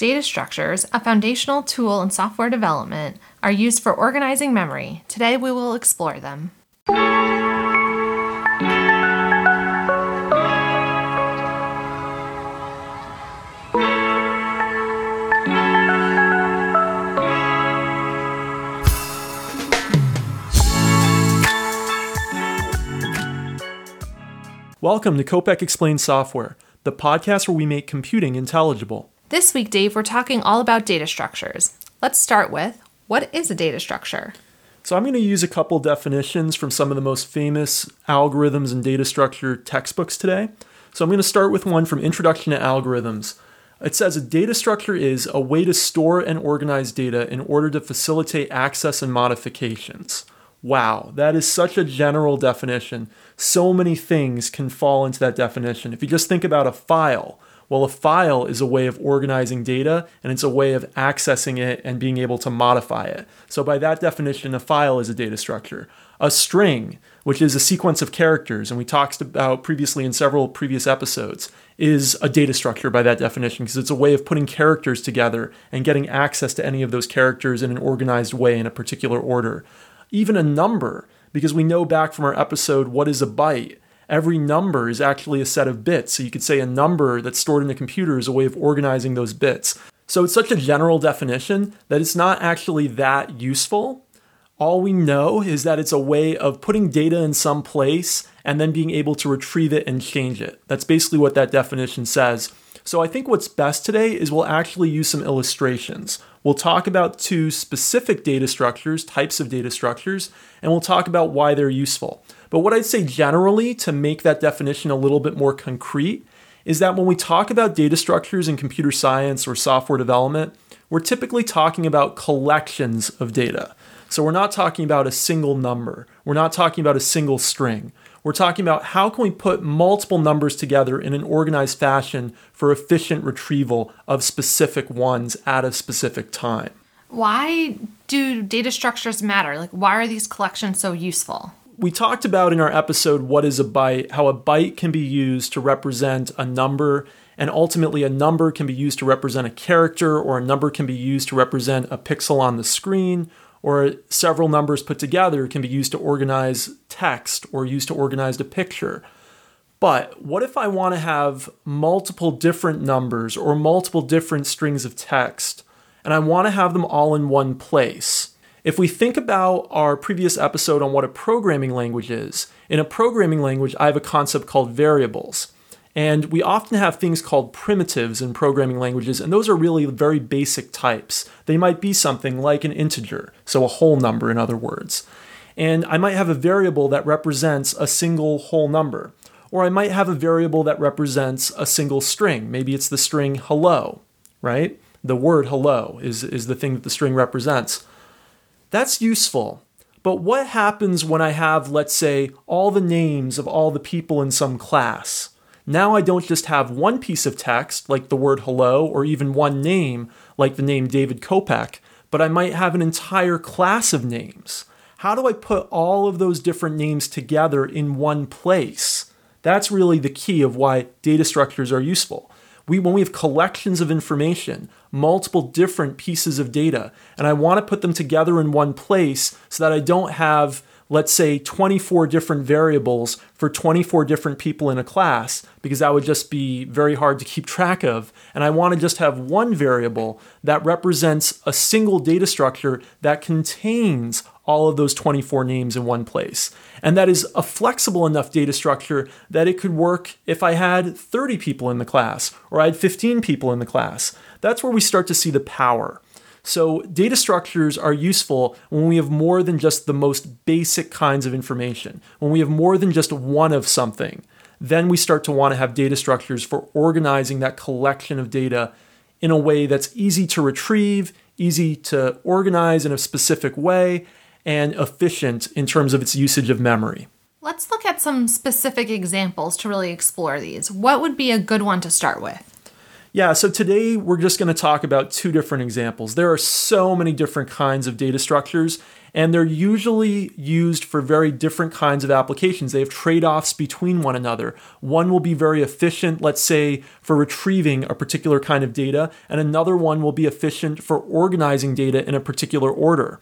Data structures, a foundational tool in software development, are used for organizing memory. Today we will explore them. Welcome to Kopec Explains Software, the podcast where we make computing intelligible. This week, Dave, we're talking all about data structures. Let's start with what is a data structure? So, I'm going to use a couple definitions from some of the most famous algorithms and data structure textbooks today. So, I'm going to start with one from Introduction to Algorithms. It says a data structure is a way to store and organize data in order to facilitate access and modifications. Wow, that is such a general definition. So many things can fall into that definition. If you just think about a file, well, a file is a way of organizing data and it's a way of accessing it and being able to modify it. So, by that definition, a file is a data structure. A string, which is a sequence of characters, and we talked about previously in several previous episodes, is a data structure by that definition because it's a way of putting characters together and getting access to any of those characters in an organized way in a particular order even a number, because we know back from our episode, What is a byte? Every number is actually a set of bits. So you could say a number that's stored in the computer is a way of organizing those bits. So it's such a general definition that it's not actually that useful. All we know is that it's a way of putting data in some place and then being able to retrieve it and change it. That's basically what that definition says. So I think what's best today is we'll actually use some illustrations. We'll talk about two specific data structures, types of data structures, and we'll talk about why they're useful. But what I'd say generally to make that definition a little bit more concrete is that when we talk about data structures in computer science or software development, we're typically talking about collections of data. So we're not talking about a single number. We're not talking about a single string. We're talking about how can we put multiple numbers together in an organized fashion for efficient retrieval of specific ones at a specific time. Why do data structures matter? Like, why are these collections so useful? We talked about in our episode, What is a Byte? how a byte can be used to represent a number, and ultimately, a number can be used to represent a character, or a number can be used to represent a pixel on the screen, or several numbers put together can be used to organize text or used to organize a picture. But what if I want to have multiple different numbers or multiple different strings of text and I want to have them all in one place? If we think about our previous episode on what a programming language is, in a programming language, I have a concept called variables. And we often have things called primitives in programming languages, and those are really very basic types. They might be something like an integer, so a whole number, in other words. And I might have a variable that represents a single whole number. Or I might have a variable that represents a single string. Maybe it's the string hello, right? The word hello is, is the thing that the string represents. That's useful. But what happens when I have, let's say, all the names of all the people in some class? Now I don't just have one piece of text, like the word hello, or even one name, like the name David Kopec, but I might have an entire class of names. How do I put all of those different names together in one place? That's really the key of why data structures are useful. We, when we have collections of information, multiple different pieces of data, and I want to put them together in one place so that I don't have let's say 24 different variables for 24 different people in a class because that would just be very hard to keep track of. And I want to just have one variable that represents a single data structure that contains all of those 24 names in one place. And that is a flexible enough data structure that it could work if I had 30 people in the class or I had 15 people in the class. That's where we start to see the power. So, data structures are useful when we have more than just the most basic kinds of information, when we have more than just one of something. Then we start to want to have data structures for organizing that collection of data in a way that's easy to retrieve, easy to organize in a specific way, and efficient in terms of its usage of memory. Let's look at some specific examples to really explore these. What would be a good one to start with? Yeah, so today we're just going to talk about two different examples. There are so many different kinds of data structures, And they're usually used for very different kinds of applications. They have trade offs between one another. One will be very efficient, let's say, for retrieving a particular kind of data, and another one will be efficient for organizing data in a particular order.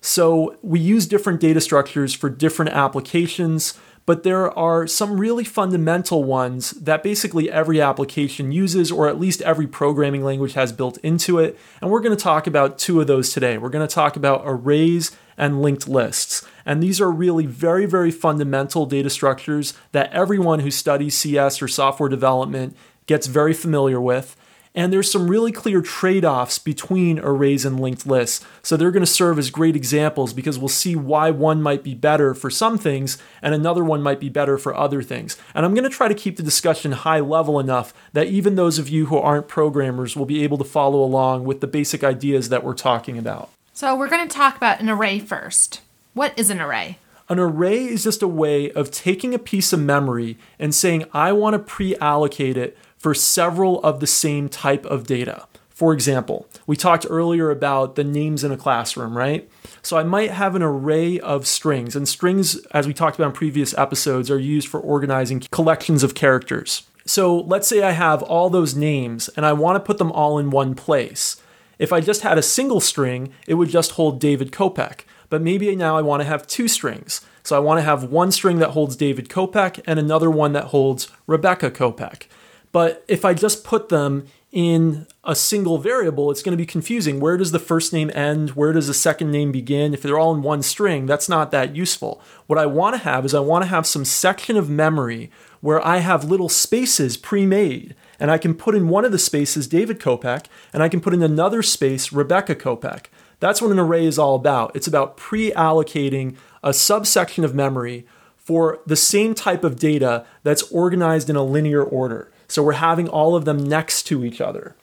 So we use different data structures for different applications, but there are some really fundamental ones that basically every application uses, or at least every programming language has built into it. And we're going to talk about two of those today. We're going to talk about arrays and linked lists. And these are really very, very fundamental data structures that everyone who studies CS or software development gets very familiar with. And there's some really clear trade offs between arrays and linked lists. So they're going to serve as great examples because we'll see why one might be better for some things and another one might be better for other things. And I'm going to try to keep the discussion high level enough that even those of you who aren't programmers will be able to follow along with the basic ideas that we're talking about. So we're going to talk about an array first. What is an array? An array is just a way of taking a piece of memory and saying, I want to pre allocate it for several of the same type of data. For example, we talked earlier about the names in a classroom, right? So I might have an array of strings, and strings, as we talked about in previous episodes, are used for organizing collections of characters. So let's say I have all those names and I want to put them all in one place. If I just had a single string, it would just hold David Kopec. But maybe now I want to have two strings. So I want to have one string that holds David Kopec and another one that holds Rebecca Kopec. But if I just put them in a single variable, it's going to be confusing. Where does the first name end? Where does the second name begin? If they're all in one string, that's not that useful. What I want to have is I want to have some section of memory where I have little spaces pre made. And I can put in one of the spaces David Kopec, and I can put in another space Rebecca Kopec. That's what an array is all about. It's about pre allocating a subsection of memory for the same type of data that's organized in a linear order. So we're having all of them next to each other.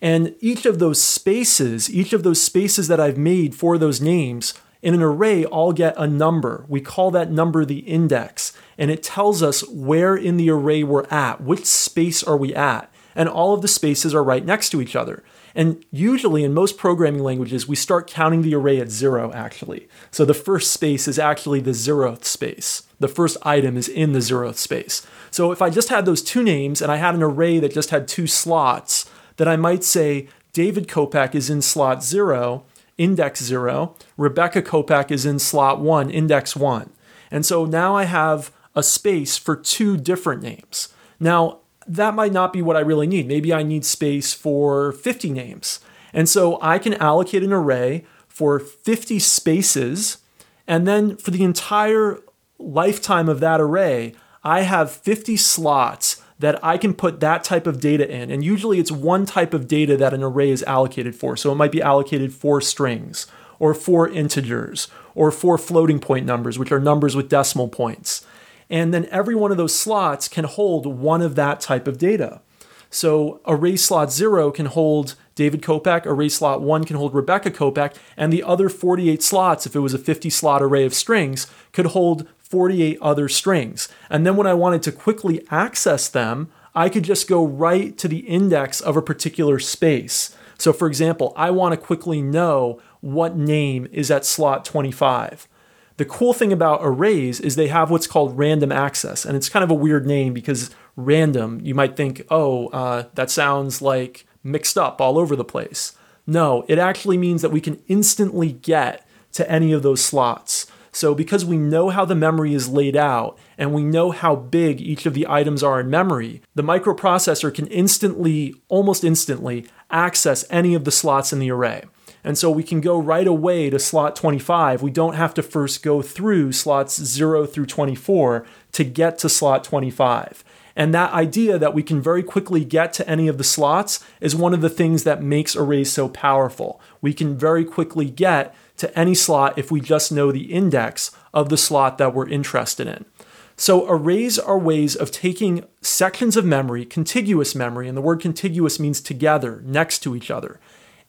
And each of those spaces, each of those spaces that I've made for those names in an array all get a number. We call that number the index, and it tells us where in the array we're at, which space are we at. And all of the spaces are right next to each other. And usually in most programming languages, we start counting the array at zero, actually. So the first space is actually the zeroth space. The first item is in the zeroth space. So if I just had those two names and I had an array that just had two slots, then I might say David Kopec is in slot zero, index zero. Rebecca Kopec is in slot one, index one. And so now I have a space for two different names. Now, that might not be what I really need. Maybe I need space for 50 names. And so I can allocate an array for 50 spaces. And then for the entire lifetime of that array, I have 50 slots that I can put that type of data in. And usually it's one type of data that an array is allocated for. So it might be allocated for strings or for integers or for floating point numbers, which are numbers with decimal points. And then every one of those slots can hold one of that type of data. So array slot zero can hold David Kopec, array slot one can hold Rebecca Kopec, and the other 48 slots, if it was a 50 slot array of strings, could hold 48 other strings. And then when I wanted to quickly access them, I could just go right to the index of a particular space. So, for example, I want to quickly know what name is at slot 25. The cool thing about arrays is they have what's called random access, and it's kind of a weird name because random, you might think, oh, uh, that sounds like mixed up all over the place. No, it actually means that we can instantly get to any of those slots. So, because we know how the memory is laid out and we know how big each of the items are in memory, the microprocessor can instantly, almost instantly, access any of the slots in the array. And so we can go right away to slot 25. We don't have to first go through slots 0 through 24 to get to slot 25. And that idea that we can very quickly get to any of the slots is one of the things that makes arrays so powerful. We can very quickly get to any slot if we just know the index of the slot that we're interested in. So, arrays are ways of taking sections of memory, contiguous memory, and the word contiguous means together, next to each other,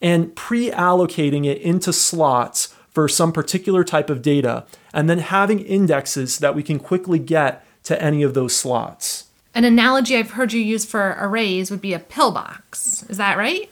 and pre allocating it into slots for some particular type of data, and then having indexes that we can quickly get to any of those slots. An analogy I've heard you use for arrays would be a pillbox. Is that right?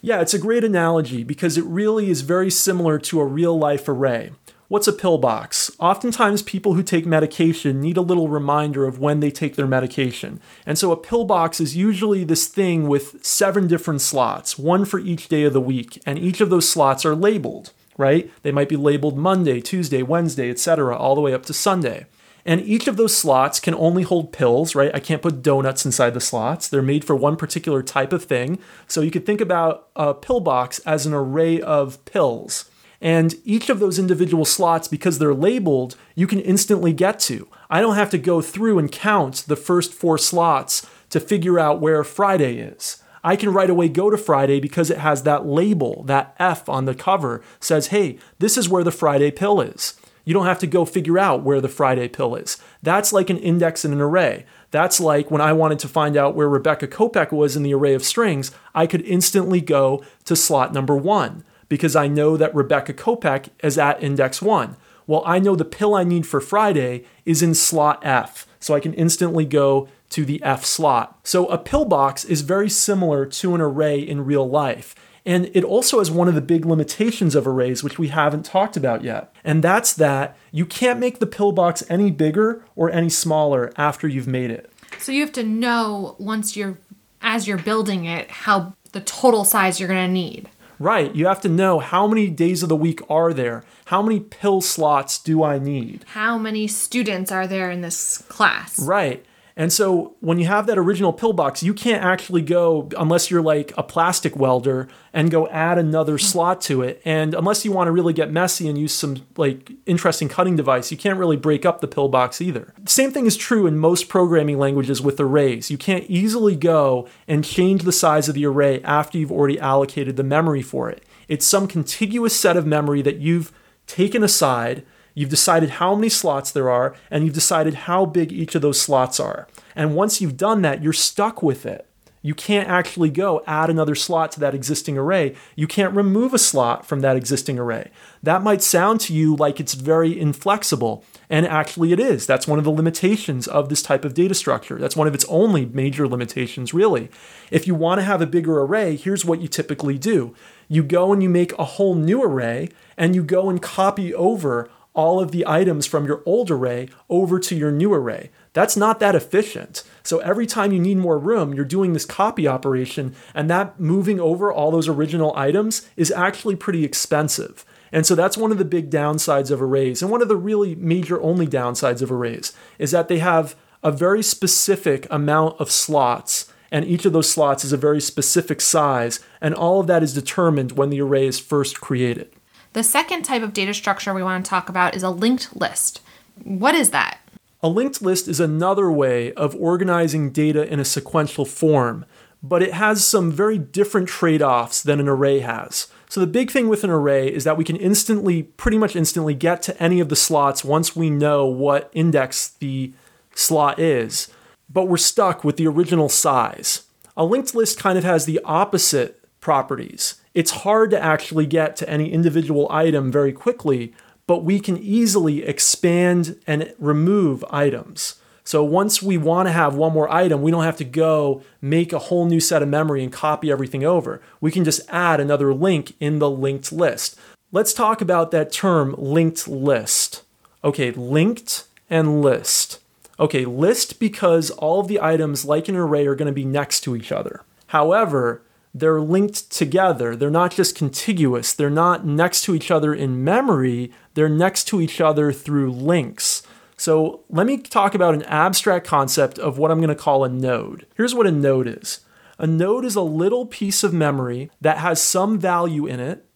Yeah, it's a great analogy because it really is very similar to a real life array. What's a pillbox? Oftentimes, people who take medication need a little reminder of when they take their medication. And so, a pillbox is usually this thing with seven different slots, one for each day of the week, and each of those slots are labeled, right? They might be labeled Monday, Tuesday, Wednesday, etc., all the way up to Sunday. And each of those slots can only hold pills, right? I can't put donuts inside the slots. They're made for one particular type of thing. So you could think about a pillbox as an array of pills. And each of those individual slots, because they're labeled, you can instantly get to. I don't have to go through and count the first four slots to figure out where Friday is. I can right away go to Friday because it has that label, that F on the cover says, hey, this is where the Friday pill is. You don't have to go figure out where the Friday pill is. That's like an index in an array. That's like when I wanted to find out where Rebecca Kopec was in the array of strings, I could instantly go to slot number one because I know that Rebecca Kopec is at index one. Well, I know the pill I need for Friday is in slot F, so I can instantly go to the F slot. So a pillbox is very similar to an array in real life. And it also has one of the big limitations of arrays, which we haven't talked about yet. And that's that you can't make the pillbox any bigger or any smaller after you've made it. So you have to know once you're, as you're building it, how the total size you're going to need. Right. You have to know how many days of the week are there? How many pill slots do I need? How many students are there in this class? Right. And so when you have that original pillbox, you can't actually go unless you're like a plastic welder and go add another hmm. slot to it. And unless you want to really get messy and use some like interesting cutting device, you can't really break up the pillbox either. The same thing is true in most programming languages with arrays. You can't easily go and change the size of the array after you've already allocated the memory for it. It's some contiguous set of memory that you've taken aside You've decided how many slots there are, and you've decided how big each of those slots are. And once you've done that, you're stuck with it. You can't actually go add another slot to that existing array. You can't remove a slot from that existing array. That might sound to you like it's very inflexible, and actually it is. That's one of the limitations of this type of data structure. That's one of its only major limitations, really. If you want to have a bigger array, here's what you typically do you go and you make a whole new array, and you go and copy over all of the items from your old array over to your new array. That's not that efficient. So every time you need more room, you're doing this copy operation, and that moving over all those original items is actually pretty expensive. And so that's one of the big downsides of arrays. And one of the really major only downsides of arrays is that they have a very specific amount of slots, and each of those slots is a very specific size, and all of that is determined when the array is first created. The second type of data structure we want to talk about is a linked list. What is that? A linked list is another way of organizing data in a sequential form, but it has some very different trade offs than an array has. So, the big thing with an array is that we can instantly, pretty much instantly, get to any of the slots once we know what index the slot is, but we're stuck with the original size. A linked list kind of has the opposite properties it's hard to actually get to any individual item very quickly, but we can easily expand and remove items. So once we want to have one more item, we don't have to go make a whole new set of memory and copy everything over. We can just add another link in the linked list. Let's talk about that term linked list. Okay, linked and list. Okay, list because all of the items, like an array, are going to be next to each other. However, they're linked together. They're not just contiguous. They're not next to each other in memory. They're next to each other through links. So let me talk about an abstract concept of what I'm going to call a node. Here's what a node is a node is a little piece of memory that has some value in it,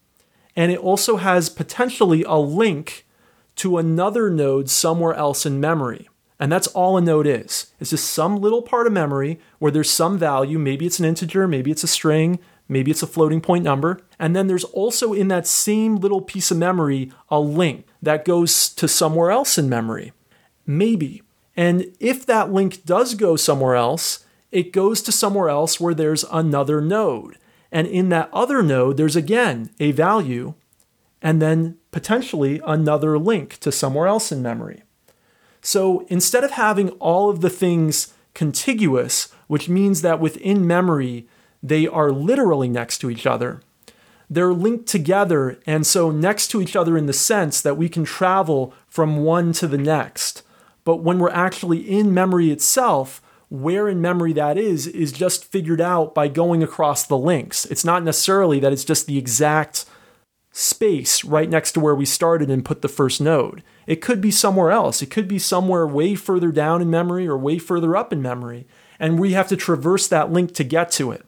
and it also has potentially a link to another node somewhere else in memory. And that's all a node is. It's just some little part of memory where there's some value. Maybe it's an integer, maybe it's a string, maybe it's a floating point number. And then there's also in that same little piece of memory a link that goes to somewhere else in memory. Maybe. And if that link does go somewhere else, it goes to somewhere else where there's another node. And in that other node, there's again a value and then potentially another link to somewhere else in memory. So instead of having all of the things contiguous, which means that within memory they are literally next to each other, they're linked together and so next to each other in the sense that we can travel from one to the next. But when we're actually in memory itself, where in memory that is, is just figured out by going across the links. It's not necessarily that it's just the exact space right next to where we started and put the first node. It could be somewhere else. It could be somewhere way further down in memory or way further up in memory. And we have to traverse that link to get to it.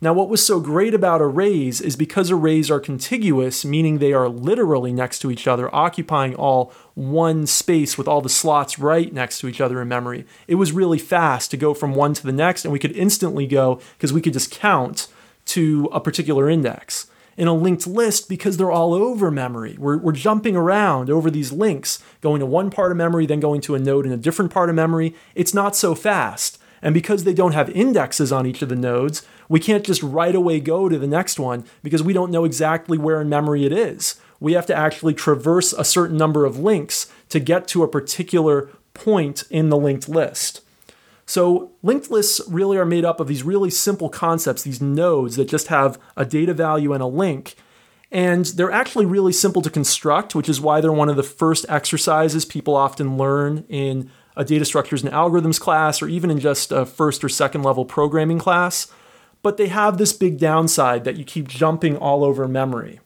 Now, what was so great about arrays is because arrays are contiguous, meaning they are literally next to each other, occupying all one space with all the slots right next to each other in memory. It was really fast to go from one to the next, and we could instantly go, because we could just count to a particular index. In a linked list, because they're all over memory, we're, we're jumping around over these links, going to one part of memory, then going to a node in a different part of memory. It's not so fast. And because they don't have indexes on each of the nodes, we can't just right away go to the next one because we don't know exactly where in memory it is. We have to actually traverse a certain number of links to get to a particular point in the linked list. So, linked lists really are made up of these really simple concepts, these nodes that just have a data value and a link. And they're actually really simple to construct, which is why they're one of the first exercises people often learn in a data structures and algorithms class or even in just a first or second level programming class. But they have this big downside that you keep jumping all over memory.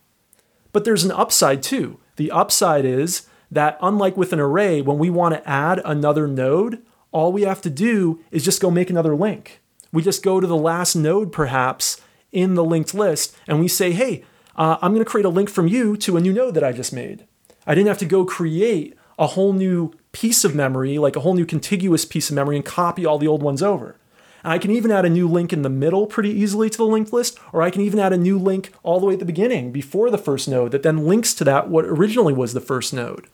But there's an upside too. The upside is that, unlike with an array, when we want to add another node, all we have to do is just go make another link. We just go to the last node, perhaps, in the linked list, and we say, hey, uh, I'm going to create a link from you to a new node that I just made. I didn't have to go create a whole new piece of memory, like a whole new contiguous piece of memory, and copy all the old ones over. And I can even add a new link in the middle pretty easily to the linked list, or I can even add a new link all the way at the beginning before the first node that then links to that what originally was the first node.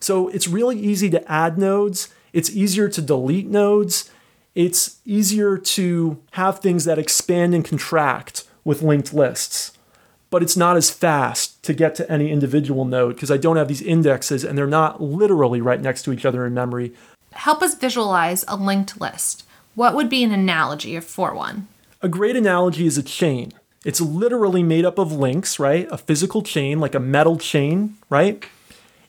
So it's really easy to add nodes, it's easier to delete nodes, it's easier to have things that expand and contract with linked lists but it's not as fast to get to any individual node because I don't have these indexes and they're not literally right next to each other in memory. Help us visualize a linked list. What would be an analogy for one? A great analogy is a chain. It's literally made up of links, right? A physical chain, like a metal chain, right?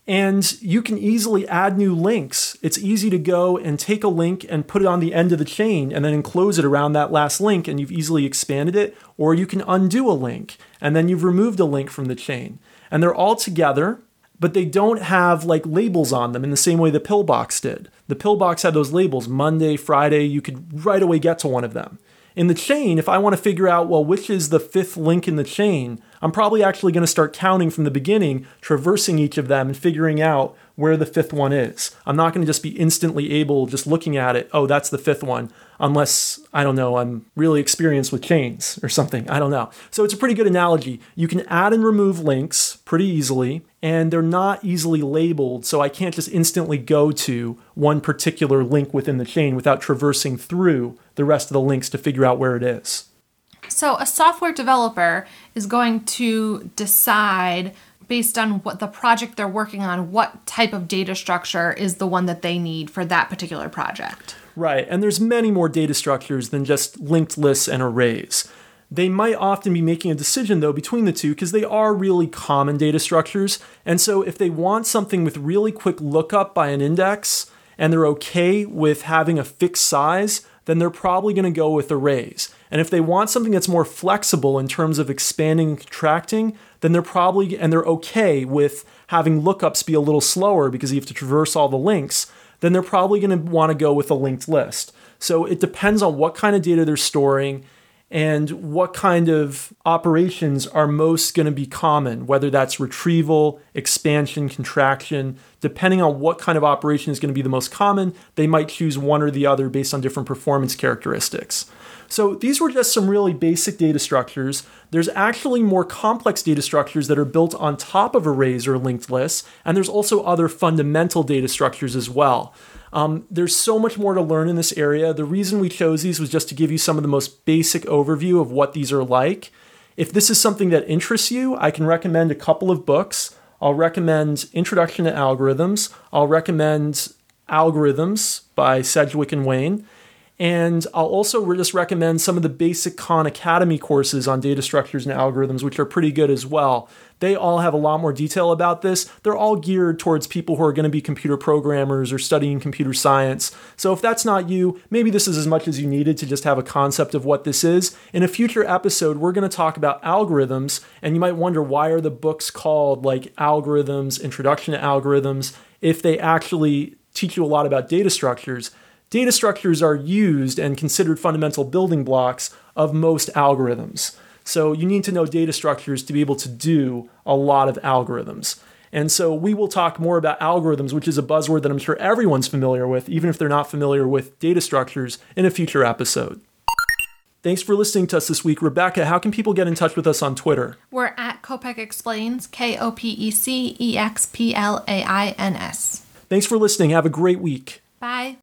And you can easily add new links. It's easy to go and take a link and put it on the end of the chain and then enclose it around that last link, and you've easily expanded it. Or you can undo a link and then you've removed a link from the chain. And they're all together, but they don't have like labels on them in the same way the pillbox did. The pillbox had those labels Monday, Friday, you could right away get to one of them. In the chain, if I want to figure out, well, which is the fifth link in the chain, I'm probably actually going to start counting from the beginning, traversing each of them and figuring out where the fifth one is. I'm not going to just be instantly able, just looking at it, oh, that's the fifth one, unless, I don't know, I'm really experienced with chains or something. I don't know. So it's a pretty good analogy. You can add and remove links pretty easily, and they're not easily labeled, so I can't just instantly go to one particular link within the chain without traversing through the rest of the links to figure out where it is. So, a software developer is going to decide based on what the project they're working on, what type of data structure is the one that they need for that particular project. Right, and there's many more data structures than just linked lists and arrays. They might often be making a decision though between the two because they are really common data structures. And so if they want something with really quick lookup by an index and they're okay with having a fixed size, then they're probably going to go with arrays. And if they want something that's more flexible in terms of expanding and contracting, then they're probably, and they're okay with having lookups be a little slower because you have to traverse all the links, then they're probably going to want to go with a linked list. So it depends on what kind of data they're storing and what kind of operations are most going to be common, whether that's retrieval, expansion, contraction. Depending on what kind of operation is going to be the most common, they might choose one or the other based on different performance characteristics. So these were just some really basic data structures. There's actually more complex data structures that are built on top of arrays or linked lists, and there's also other fundamental data structures as well. Um, there's so much more to learn in this area. The reason we chose these was just to give you some of the most basic overview of what these are like. If this is something that interests you, I can recommend a couple of books. I'll recommend Introduction to Algorithms. I'll recommend Algorithms by Sedgewick and Wayne. And I'll also just recommend some of the basic Khan Academy courses on data structures and algorithms, which are pretty good as well. They all have a lot more detail about this. They're all geared towards people who are going to be computer programmers or studying computer science. So if that's not you, maybe this is as much as you needed to just have a concept of what this is. In a future episode, we're going to talk about algorithms, and you might wonder why are the books called like Algorithms, Introduction to Algorithms, if they actually teach you a lot about data structures. Data structures are used and considered fundamental building blocks of most algorithms. So you need to know data structures to be able to do a lot of algorithms. And so we will talk more about algorithms, which is a buzzword that I'm sure everyone's familiar with, even if they're not familiar with data structures, in a future episode. Thanks for listening to us this week. Rebecca, how can people get in touch with us on Twitter? We're at Kopec Explains, K O P E C E X P L A I N S. Thanks for listening. Have a great week. Bye.